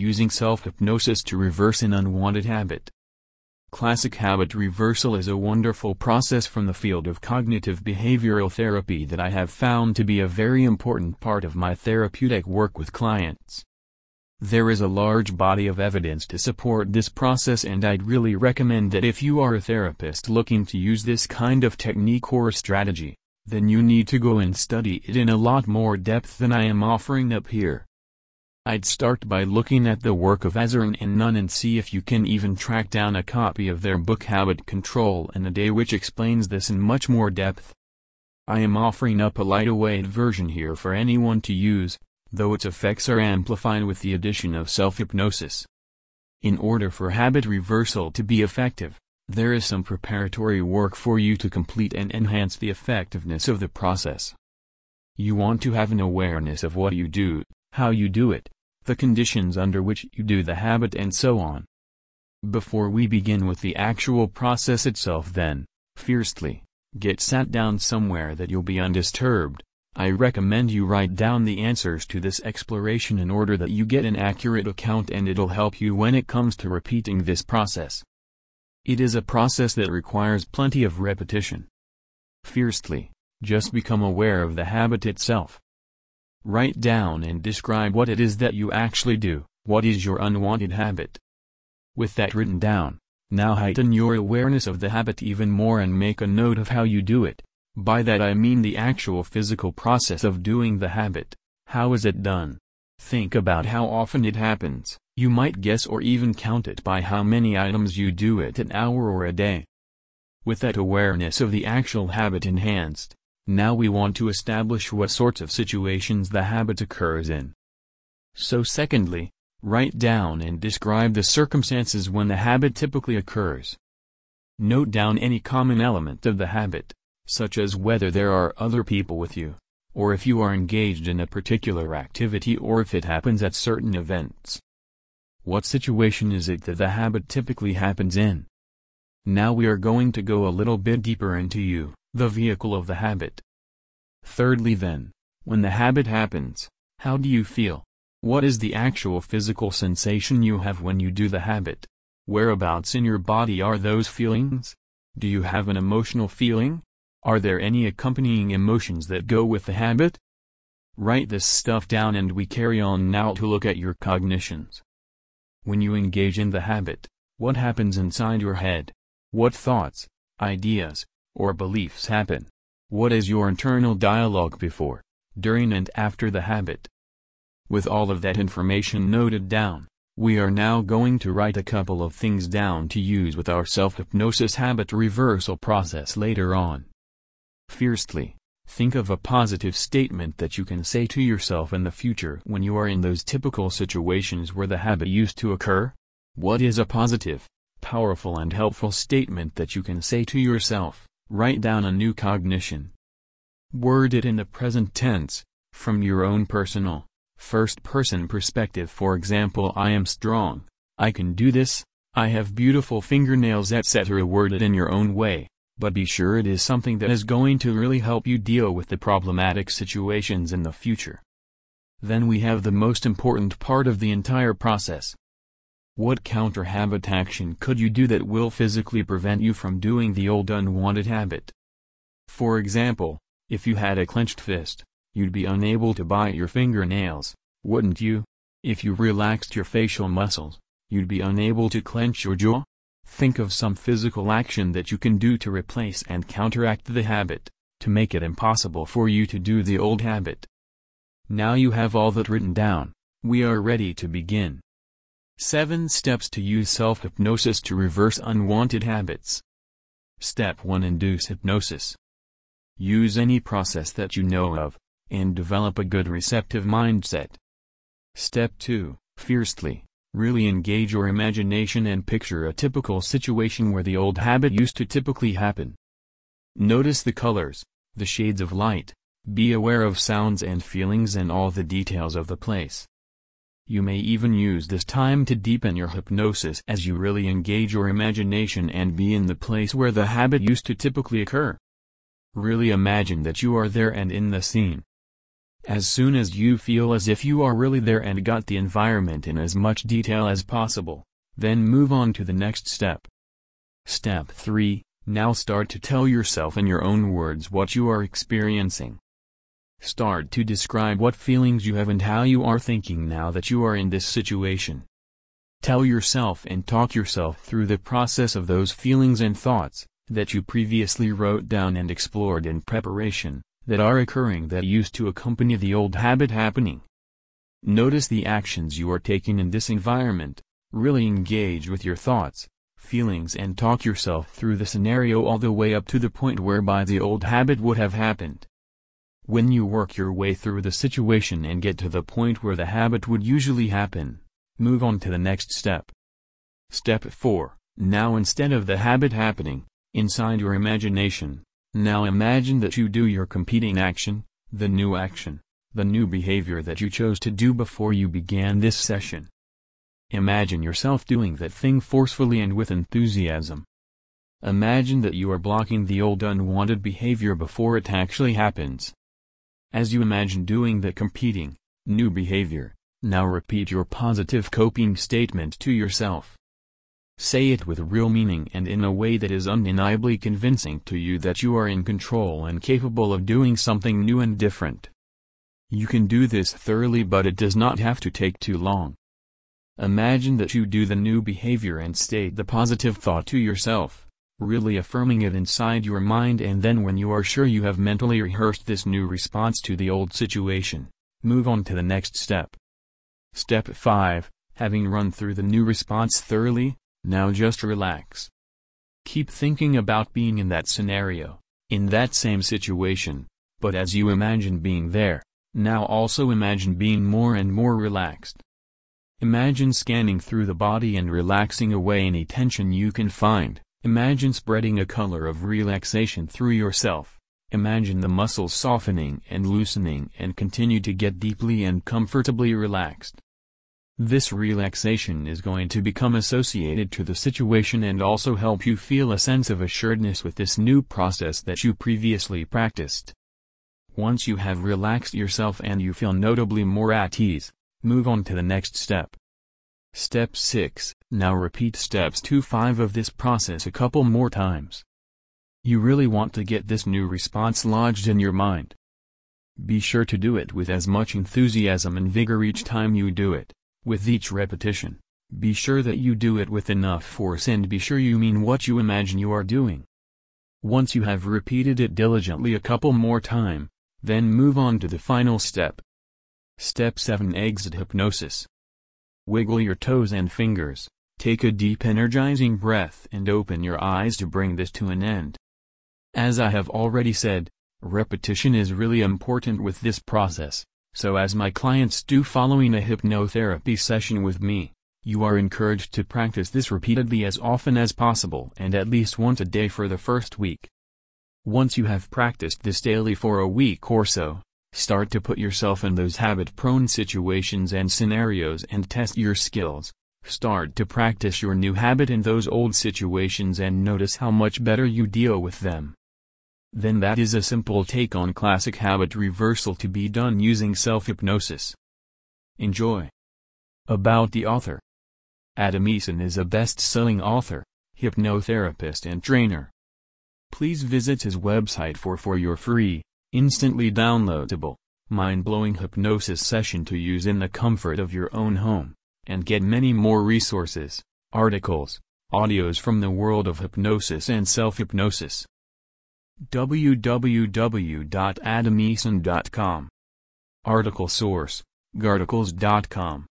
using self-hypnosis to reverse an unwanted habit. Classic habit reversal is a wonderful process from the field of cognitive behavioral therapy that I have found to be a very important part of my therapeutic work with clients. There is a large body of evidence to support this process and I'd really recommend that if you are a therapist looking to use this kind of technique or strategy, then you need to go and study it in a lot more depth than I am offering up here. I'd start by looking at the work of Azrin and Nunn and see if you can even track down a copy of their book Habit Control in a Day which explains this in much more depth. I am offering up a lightweight version here for anyone to use, though its effects are amplified with the addition of self-hypnosis. In order for habit reversal to be effective, there is some preparatory work for you to complete and enhance the effectiveness of the process. You want to have an awareness of what you do, how you do it, the conditions under which you do the habit and so on. Before we begin with the actual process itself then, fiercely, get sat down somewhere that you'll be undisturbed, I recommend you write down the answers to this exploration in order that you get an accurate account and it'll help you when it comes to repeating this process. It is a process that requires plenty of repetition. Fiercely, just become aware of the habit itself. Write down and describe what it is that you actually do, what is your unwanted habit. With that written down, now heighten your awareness of the habit even more and make a note of how you do it. By that I mean the actual physical process of doing the habit. How is it done? Think about how often it happens. You might guess or even count it by how many items you do it an hour or a day. With that awareness of the actual habit enhanced, now we want to establish what sorts of situations the habit occurs in. So secondly, write down and describe the circumstances when the habit typically occurs. Note down any common element of the habit such as whether there are other people with you, or if you are engaged in a particular activity or if it happens at certain events. What situation is it that the habit typically happens in? Now we are going to go a little bit deeper into you, the vehicle of the habit. Thirdly then, when the habit happens, how do you feel? What is the actual physical sensation you have when you do the habit? Whereabouts in your body are those feelings? Do you have an emotional feeling? Are there any accompanying emotions that go with the habit? Write this stuff down and we carry on now to look at your cognitions. When you engage in the habit, what happens inside your head? What thoughts, ideas, or beliefs happen? What is your internal dialogue before, during and after the habit? With all of that information noted down, we are now going to write a couple of things down to use with our self-hypnosis habit reversal process later on fiercely. Think of a positive statement that you can say to yourself in the future when you are in those typical situations where the habit used to occur. What is a positive, powerful and helpful statement that you can say to yourself? Write down a new cognition. Word it in the present tense, from your own personal, first-person perspective for example I am strong, I can do this, I have beautiful fingernails etc. Word it in your own way but be sure it is something that is going to really help you deal with the problematic situations in the future. Then we have the most important part of the entire process. What counter-habit action could you do that will physically prevent you from doing the old unwanted habit? For example, if you had a clenched fist, you'd be unable to bite your fingernails, wouldn't you? If you relaxed your facial muscles, you'd be unable to clench your jaw? Think of some physical action that you can do to replace and counteract the habit, to make it impossible for you to do the old habit. Now you have all that written down, we are ready to begin. 7 Steps to use self-hypnosis to reverse unwanted habits. Step 1 Induce hypnosis. Use any process that you know of, and develop a good receptive mindset. Step 2 Fiercely. Really engage your imagination and picture a typical situation where the old habit used to typically happen. Notice the colors, the shades of light, be aware of sounds and feelings and all the details of the place. You may even use this time to deepen your hypnosis as you really engage your imagination and be in the place where the habit used to typically occur. Really imagine that you are there and in the scene. As soon as you feel as if you are really there and got the environment in as much detail as possible, then move on to the next step. Step 3 Now start to tell yourself in your own words what you are experiencing. Start to describe what feelings you have and how you are thinking now that you are in this situation. Tell yourself and talk yourself through the process of those feelings and thoughts that you previously wrote down and explored in preparation, that are occurring that used to accompany the old habit happening. Notice the actions you are taking in this environment, really engage with your thoughts, feelings and talk yourself through the scenario all the way up to the point whereby the old habit would have happened. When you work your way through the situation and get to the point where the habit would usually happen, move on to the next step. Step 4 Now instead of the habit happening, inside your imagination, now imagine that you do your competing action, the new action, the new behavior that you chose to do before you began this session. Imagine yourself doing that thing forcefully and with enthusiasm. Imagine that you are blocking the old unwanted behavior before it actually happens. As you imagine doing the competing, new behavior, now repeat your positive coping statement to yourself. Say it with real meaning and in a way that is undeniably convincing to you that you are in control and capable of doing something new and different. You can do this thoroughly but it does not have to take too long. Imagine that you do the new behavior and state the positive thought to yourself really affirming it inside your mind and then when you are sure you have mentally rehearsed this new response to the old situation, move on to the next step. Step 5, having run through the new response thoroughly, now just relax. Keep thinking about being in that scenario, in that same situation, but as you imagine being there, now also imagine being more and more relaxed. Imagine scanning through the body and relaxing away any tension you can find. Imagine spreading a color of relaxation through yourself. Imagine the muscles softening and loosening and continue to get deeply and comfortably relaxed. This relaxation is going to become associated to the situation and also help you feel a sense of assuredness with this new process that you previously practiced. Once you have relaxed yourself and you feel notably more at ease, move on to the next step. Step 6 Now repeat steps 2-5 of this process a couple more times. You really want to get this new response lodged in your mind. Be sure to do it with as much enthusiasm and vigor each time you do it, with each repetition. Be sure that you do it with enough force and be sure you mean what you imagine you are doing. Once you have repeated it diligently a couple more time, then move on to the final step. Step 7 Exit Hypnosis Wiggle your toes and fingers, take a deep energizing breath and open your eyes to bring this to an end. As I have already said, repetition is really important with this process, so as my clients do following a hypnotherapy session with me, you are encouraged to practice this repeatedly as often as possible and at least once a day for the first week. Once you have practiced this daily for a week or so, Start to put yourself in those habit-prone situations and scenarios and test your skills. Start to practice your new habit in those old situations and notice how much better you deal with them. Then that is a simple take on classic habit reversal to be done using self-hypnosis. Enjoy. About the author. Adam Eason is a best-selling author, hypnotherapist and trainer. Please visit his website for for your free instantly downloadable, mind-blowing hypnosis session to use in the comfort of your own home, and get many more resources, articles, audios from the world of hypnosis and self-hypnosis. www.adameason.com Article source, goarticles.com